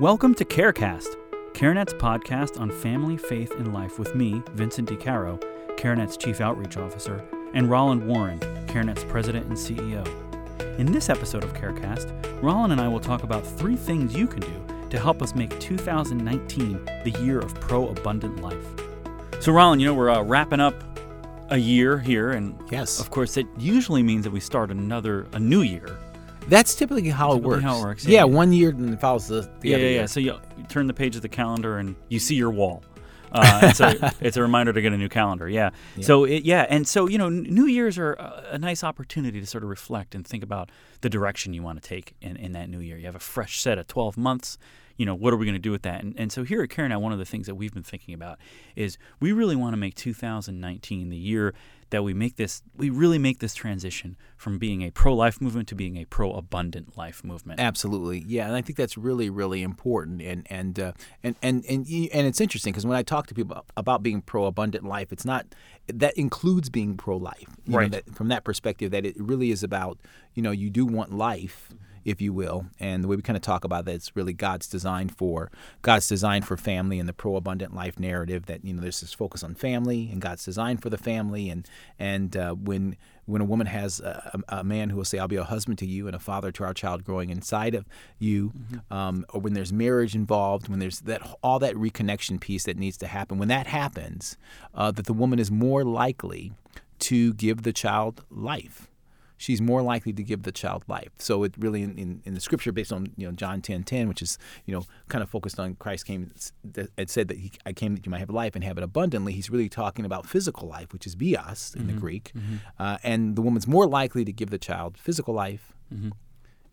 Welcome to CareCast, CareNet's podcast on family, faith, and life with me, Vincent DiCaro, CareNet's Chief Outreach Officer, and Roland Warren, CareNet's President and CEO. In this episode of CareCast, Roland and I will talk about three things you can do to help us make 2019 the year of pro abundant life. So, Roland, you know, we're uh, wrapping up a year here, and Yes. of course, it usually means that we start another a new year. That's typically how Typically it works. how it works, Yeah, yeah. one year then follows the, the yeah, other yeah, year. yeah. So you, you turn the page of the calendar and you see your wall. Uh, it's, a, it's a reminder to get a new calendar. Yeah. So it, yeah, and so you know, n- New Year's are a, a nice opportunity to sort of reflect and think about the direction you want to take in, in that new year. You have a fresh set of twelve months. You know, what are we going to do with that? And, and so here at CareNet, one of the things that we've been thinking about is we really want to make 2019 the year that we make this, we really make this transition from being a pro-life movement to being a pro-abundant life movement. Absolutely, yeah, and I think that's really, really important. And and uh, and and and and it's interesting because when I talk to people about, being pro-abundant life, it's not that includes being pro-life. You know, Right. that, from that perspective, that it really is about you know you do want life, if you will, and the way we kind of talk about that, it's really God's design for God's design for family and the pro-abundant life narrative. That you know there's this focus on family and God's design for the family, and and uh, when when a woman has a, a a man who will say, "I'll be a husband to you and a father to our child growing inside of you," um, or when there's marriage involved, when there's that all that reconnection piece that needs to happen, when that happens, uh, that the woman is more likely to give the child life. She's more likely to give the child life. So it really in, in, in the scripture based on you know John ten ten, which is you know kind of focused on Christ came and said that he, I came that you might have life and have it abundantly. He's really talking about physical life, which is bios in the mm-hmm. Greek, mm-hmm. uh, and the woman's more likely to give the child physical life mm-hmm.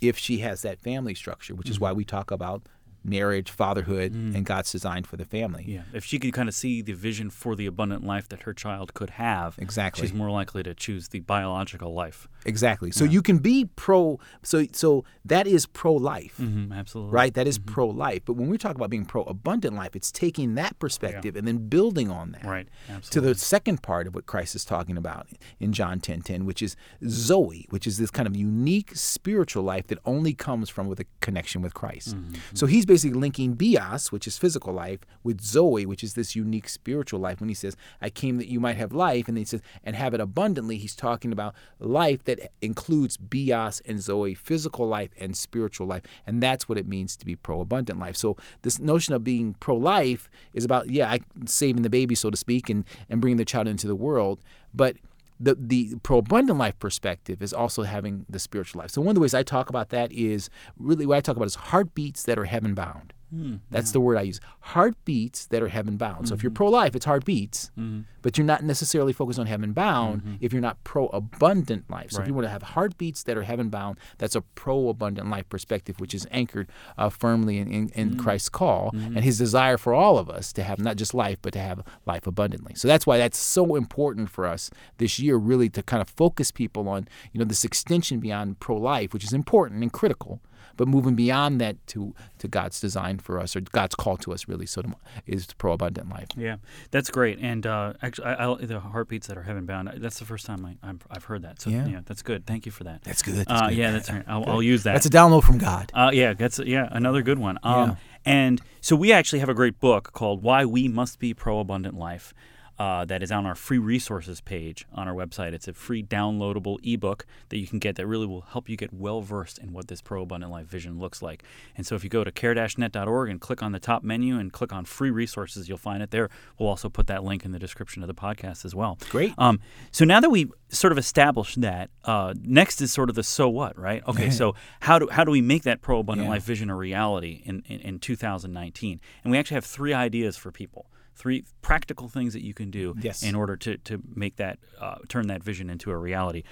if she has that family structure, which is why we talk about marriage, fatherhood, and God's design for the family. Yeah, if she could kind of see the vision for the abundant life that her child could have, Exactly. she's more likely to choose the biological life. Exactly. So you can be pro. So so that is pro life. Mm, absolutely. right? That is pro life. But when we talk about being pro abundant life, it's taking that perspective and then building on that. Right. Absolutely. To the second part of what Christ is talking about in John 10 10, which is Zoe, which is this kind of unique spiritual life that only comes from with a connection with Christ. Mm-hmm. So he's basically linking bios, which is physical life, with Zoe, which is this unique spiritual life. When he says, I came that you might have life, and then he says, and have it abundantly, he's talking about life that includes bios and Zoe, physical life and spiritual life. And that's what it means to be pro abundant life. So this notion of being pro life is about, yeah, saving the baby, so to speak, and, and bringing the child into the world. But the, the pro abundant life perspective is also having the spiritual life. So one of the ways I talk about that is really what I talk about is heartbeats that are heaven bound. Hmm. That's the word I use. Heartbeats that are heaven bound. So if you're hmm. pro life, it's heartbeats, hmm. but you're not necessarily focused on heaven bound if you're not pro abundant life. So if you want to have heartbeats that are heaven bound, that's a pro abundant life perspective, which is anchored uh, firmly in, in, in Christ's call and his desire for all of us to have not just life, but to have life abundantly. So that's why that's so important for us this year, really to kind of focus people on, you know, this extension beyond pro life, which is important and critical but moving beyond that to to God's design for us or God's call to us really so to, is pro abundant life. Yeah, that's great. And uh, actually, I, I, the heartbeats that are heaven bound. That's the first time I, I've heard that. So yeah. Yeah. that's good. Thank you for that. That's good. That's uh, good. Yeah, that's right. I'll, I'll use that. That's a download from God. Uh, yeah, that's yeah another good one. Um, Yeah. And so we actually have a great book called "Why We Must Be Pro Abundant Life." Uh, that is on our free resources page on our website. It's a free downloadable ebook that you can get that really will help you get well versed in what this pro abundant life vision looks like. And so if you go to care-net.org and click on the top menu and click on free resources, you'll find it there. We'll also put that link in the description of the podcast as well. Great. Um, so now that we sort of established that, uh, next is sort of the so what, right? Okay, so how do how do we make that pro abundant Yeah. life vision a reality in, in, in 2019? And we actually have three ideas for people, three practical things that you can do Yes. in order to to make that uh, turn that vision into a reality.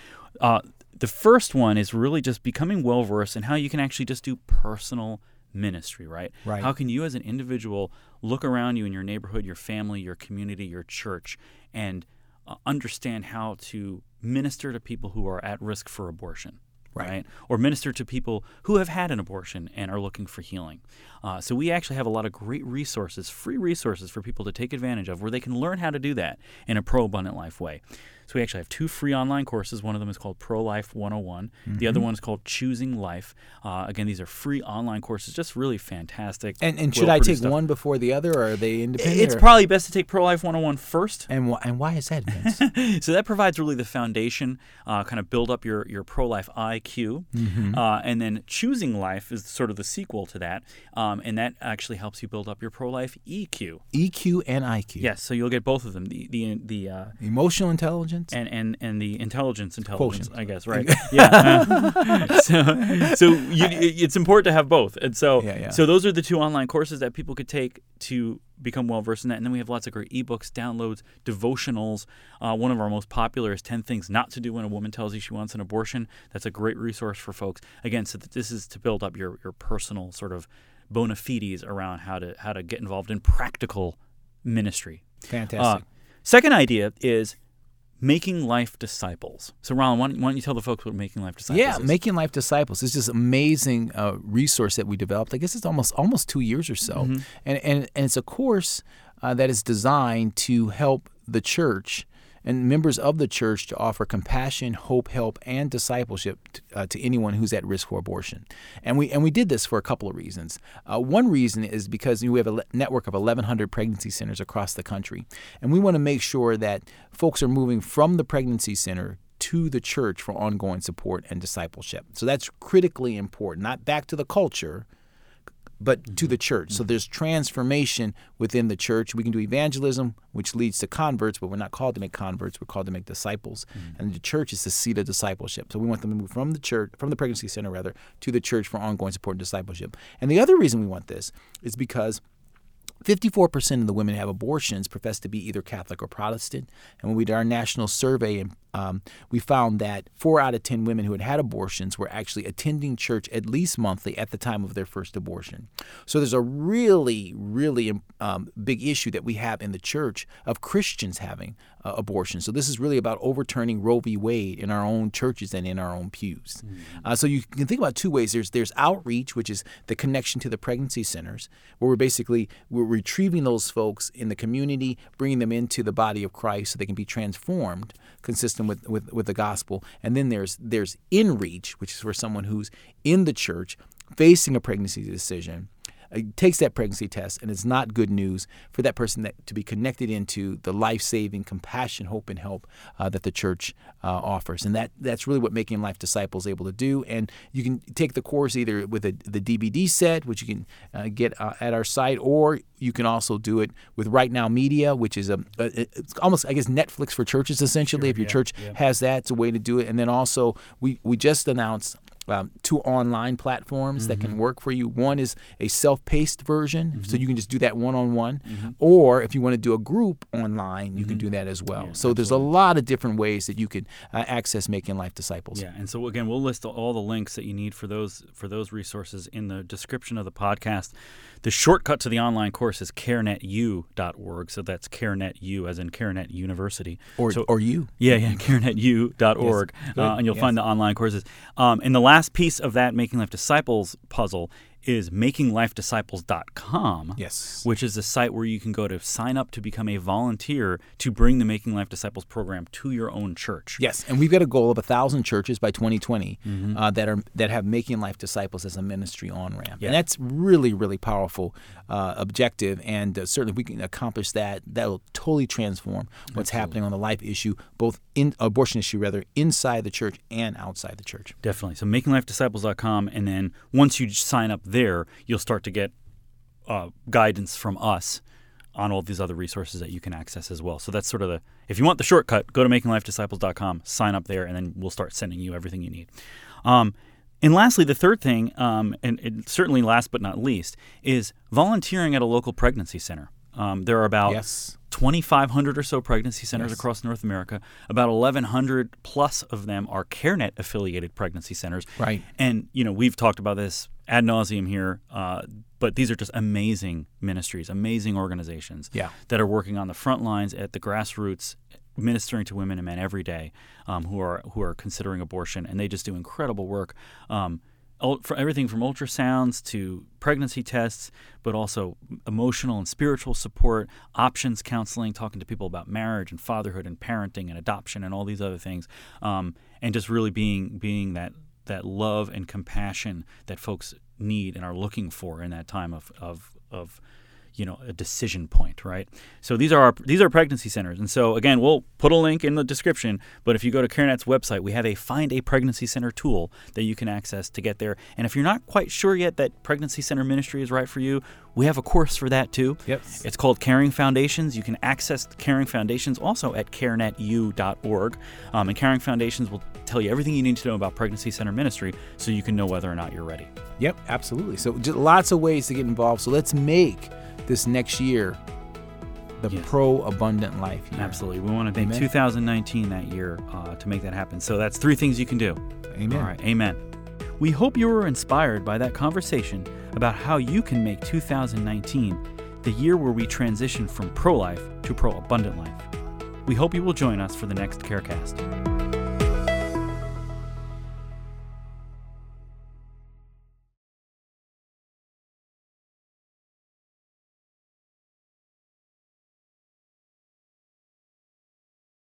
Uh, the first one is really just becoming well versed in how you can actually just do personal ministry, right? Right. How can you as an individual look around you in your neighborhood, your family, your community, your church, and uh, understand how to minister to people who are at risk for abortion? Right. Or minister to people who have had an abortion and are looking for healing. Uh, so we actually have a lot of great resources, free resources for people to take advantage of, where they can learn how to do that in a pro abundant life way. So we actually have two free online courses. One of them is called Pro Life 101. The other one is called Choosing Life. Uh, again, these are free online courses, just really fantastic. And, and should I take stuff. one before the other, or are they independent? It's or- probably best to take Pro Life 101 first. and why, and why is that, Vince? so that provides really the foundation, uh, kind of build up your, your pro life IQ. Mm-hmm. Uh, and then choosing life is sort of the sequel to that. Um, and that actually helps you build up your pro life EQ. EQ and IQ. Yes, so you'll get both of them the, the, the, uh, Emotional intelligence. And, and, and the intelligence intelligence, Quotient. I guess, right? yeah. so so you, it's important to have both. And so, Yeah, yeah. so those are the two online courses that people could take to become well versed in that. And then we have lots of great ebooks, downloads, devotionals. Uh, one of our most popular is 10 Things Not to Do When a Woman Tells You She Wants an Abortion. That's a great resource for folks. Again, so that this is to build up your, your personal sort of bona fides around how to how to get involved in practical ministry. Fantastic. Uh, second idea is making life disciples. So, Ron, why don't, why don't you tell the folks what making life disciples yeah, is? making life disciples is this amazing uh, resource that we developed. I guess it's almost almost two years or so, Mm-hmm. and, and and it's a course uh, that is designed to help the church and members of the church to offer compassion, hope, help, and discipleship t- uh, to anyone who's at risk for abortion. And we and we did this for a couple of reasons. Uh, one reason is because we have a network of 1,100 pregnancy centers across the country, and we want to make sure that folks are moving from the pregnancy center to the church for ongoing support and discipleship. So that's critically important. Not back to the culture, but to the mm-hmm. church. So mm-hmm. there's transformation within the church. We can do evangelism, which leads to converts, but we're not called to make converts. We're called to make disciples. Mm-hmm. And the church is the seat of discipleship. So we want them to move from the church, from the pregnancy center rather, to the church for ongoing support and discipleship. And the other reason we want this is because 54% of the women who have abortions profess to be either Catholic or Protestant. And when we did our national survey, um, we found that four out of 10 women who had had abortions were actually attending church at least monthly at the time of their first abortion. So there's a really, really um, big issue that we have in the church of Christians having uh, abortion. So this is really about overturning Roe v. Wade in our own churches and in our own pews. Uh, so you can think about two ways. There's there's outreach, which is the connection to the pregnancy centers, where we're basically we're retrieving those folks in the community, bringing them into the body of Christ so they can be transformed, consistent with, with, with the gospel. And then there's there's in reach, which is for someone who's in the church facing a pregnancy decision takes that pregnancy test, and it's not good news for that person that, to be connected into the life-saving compassion, hope, and help uh, that the church uh, offers, and that that's really what making life disciples able to do. And you can take the course either with a, the DVD set, which you can uh, get uh, at our site, or you can also do it with Right Now Media, which is a, a it's almost I guess Netflix for churches essentially. if your church has that, it's a way to do it. And then also we we just announced um, two online platforms that can work for you. One is a self-paced version, so you can just do that one-on-one. Or if you want to do a group online, you can do that as well. so there's a lot of different ways that you can uh, access making life disciples. Yeah, and so again, we'll list all the links that you need for those for those resources in the description of the podcast. The shortcut to the online course is carenetu.org. So that's carenetu as in CareNet University. Or so, or you. yeah, yeah, carenetu.org, Yes, uh, and you'll yes. find the online courses. Um, and the last piece of that Making Life Disciples puzzle is makinglifedisciples.com. Yes. Which is a site where you can go to sign up to become a volunteer to bring the Making Life Disciples program to your own church. Yes, and we've got a goal of a thousand churches by 2020 uh, that are that have making life disciples as a ministry on ramp, Yeah. and that's really really powerful uh, objective. And uh, certainly, if we can accomplish that, that will totally transform what's happening on the life issue, both in abortion issue rather inside the church and outside the church. Definitely. So makinglifedisciples.com, and then once you sign up there, you'll start to get uh, guidance from us on all these other resources that you can access as well. So that's sort of the if you want the shortcut, go to makinglifedisciples.com, sign up there, and then we'll start sending you everything you need. Um, and lastly, the third thing, um, and, and certainly last but not least, is volunteering at a local pregnancy center. Um, there are about Yes. 2,500 or so pregnancy centers Yes. across North America. About 1,100 plus of them are CareNet affiliated pregnancy centers. Right. And, you know, we've talked about this ad nauseum here, uh, but these are just amazing ministries, amazing organizations Yeah. that are working on the front lines at the grassroots, ministering to women and men every day um, who are who are considering abortion, and they just do incredible work. Um, for everything from ultrasounds to pregnancy tests, but also emotional and spiritual support, options counseling, talking to people about marriage and fatherhood and parenting and adoption and all these other things, um, and just really being being that that love and compassion that folks need and are looking for in that time of of of you know a decision point right? So these are our these are pregnancy centers. And so again we'll put a link in the description but if you go to carenet's website we have a find a pregnancy center tool that you can access to get there. And if you're not quite sure yet that pregnancy center ministry is right for you we have a course for that too. Yep. it's called caring foundations. You can access caring foundations also at carenetu.org um, and caring foundations will tell you everything you need to know about pregnancy center ministry so you can know whether or not you're ready. Yep, absolutely. So just lots of ways to get involved. So let's make this next year the Yes. pro abundant life year. Absolutely. We want to make Amen. 2019 that year uh, to make that happen. So that's three things you can do. Amen. All right. Amen. We hope you were inspired by that conversation about how you can make 2019 the year where we transition from pro life to pro abundant life. We hope you will join us for the next CareCast.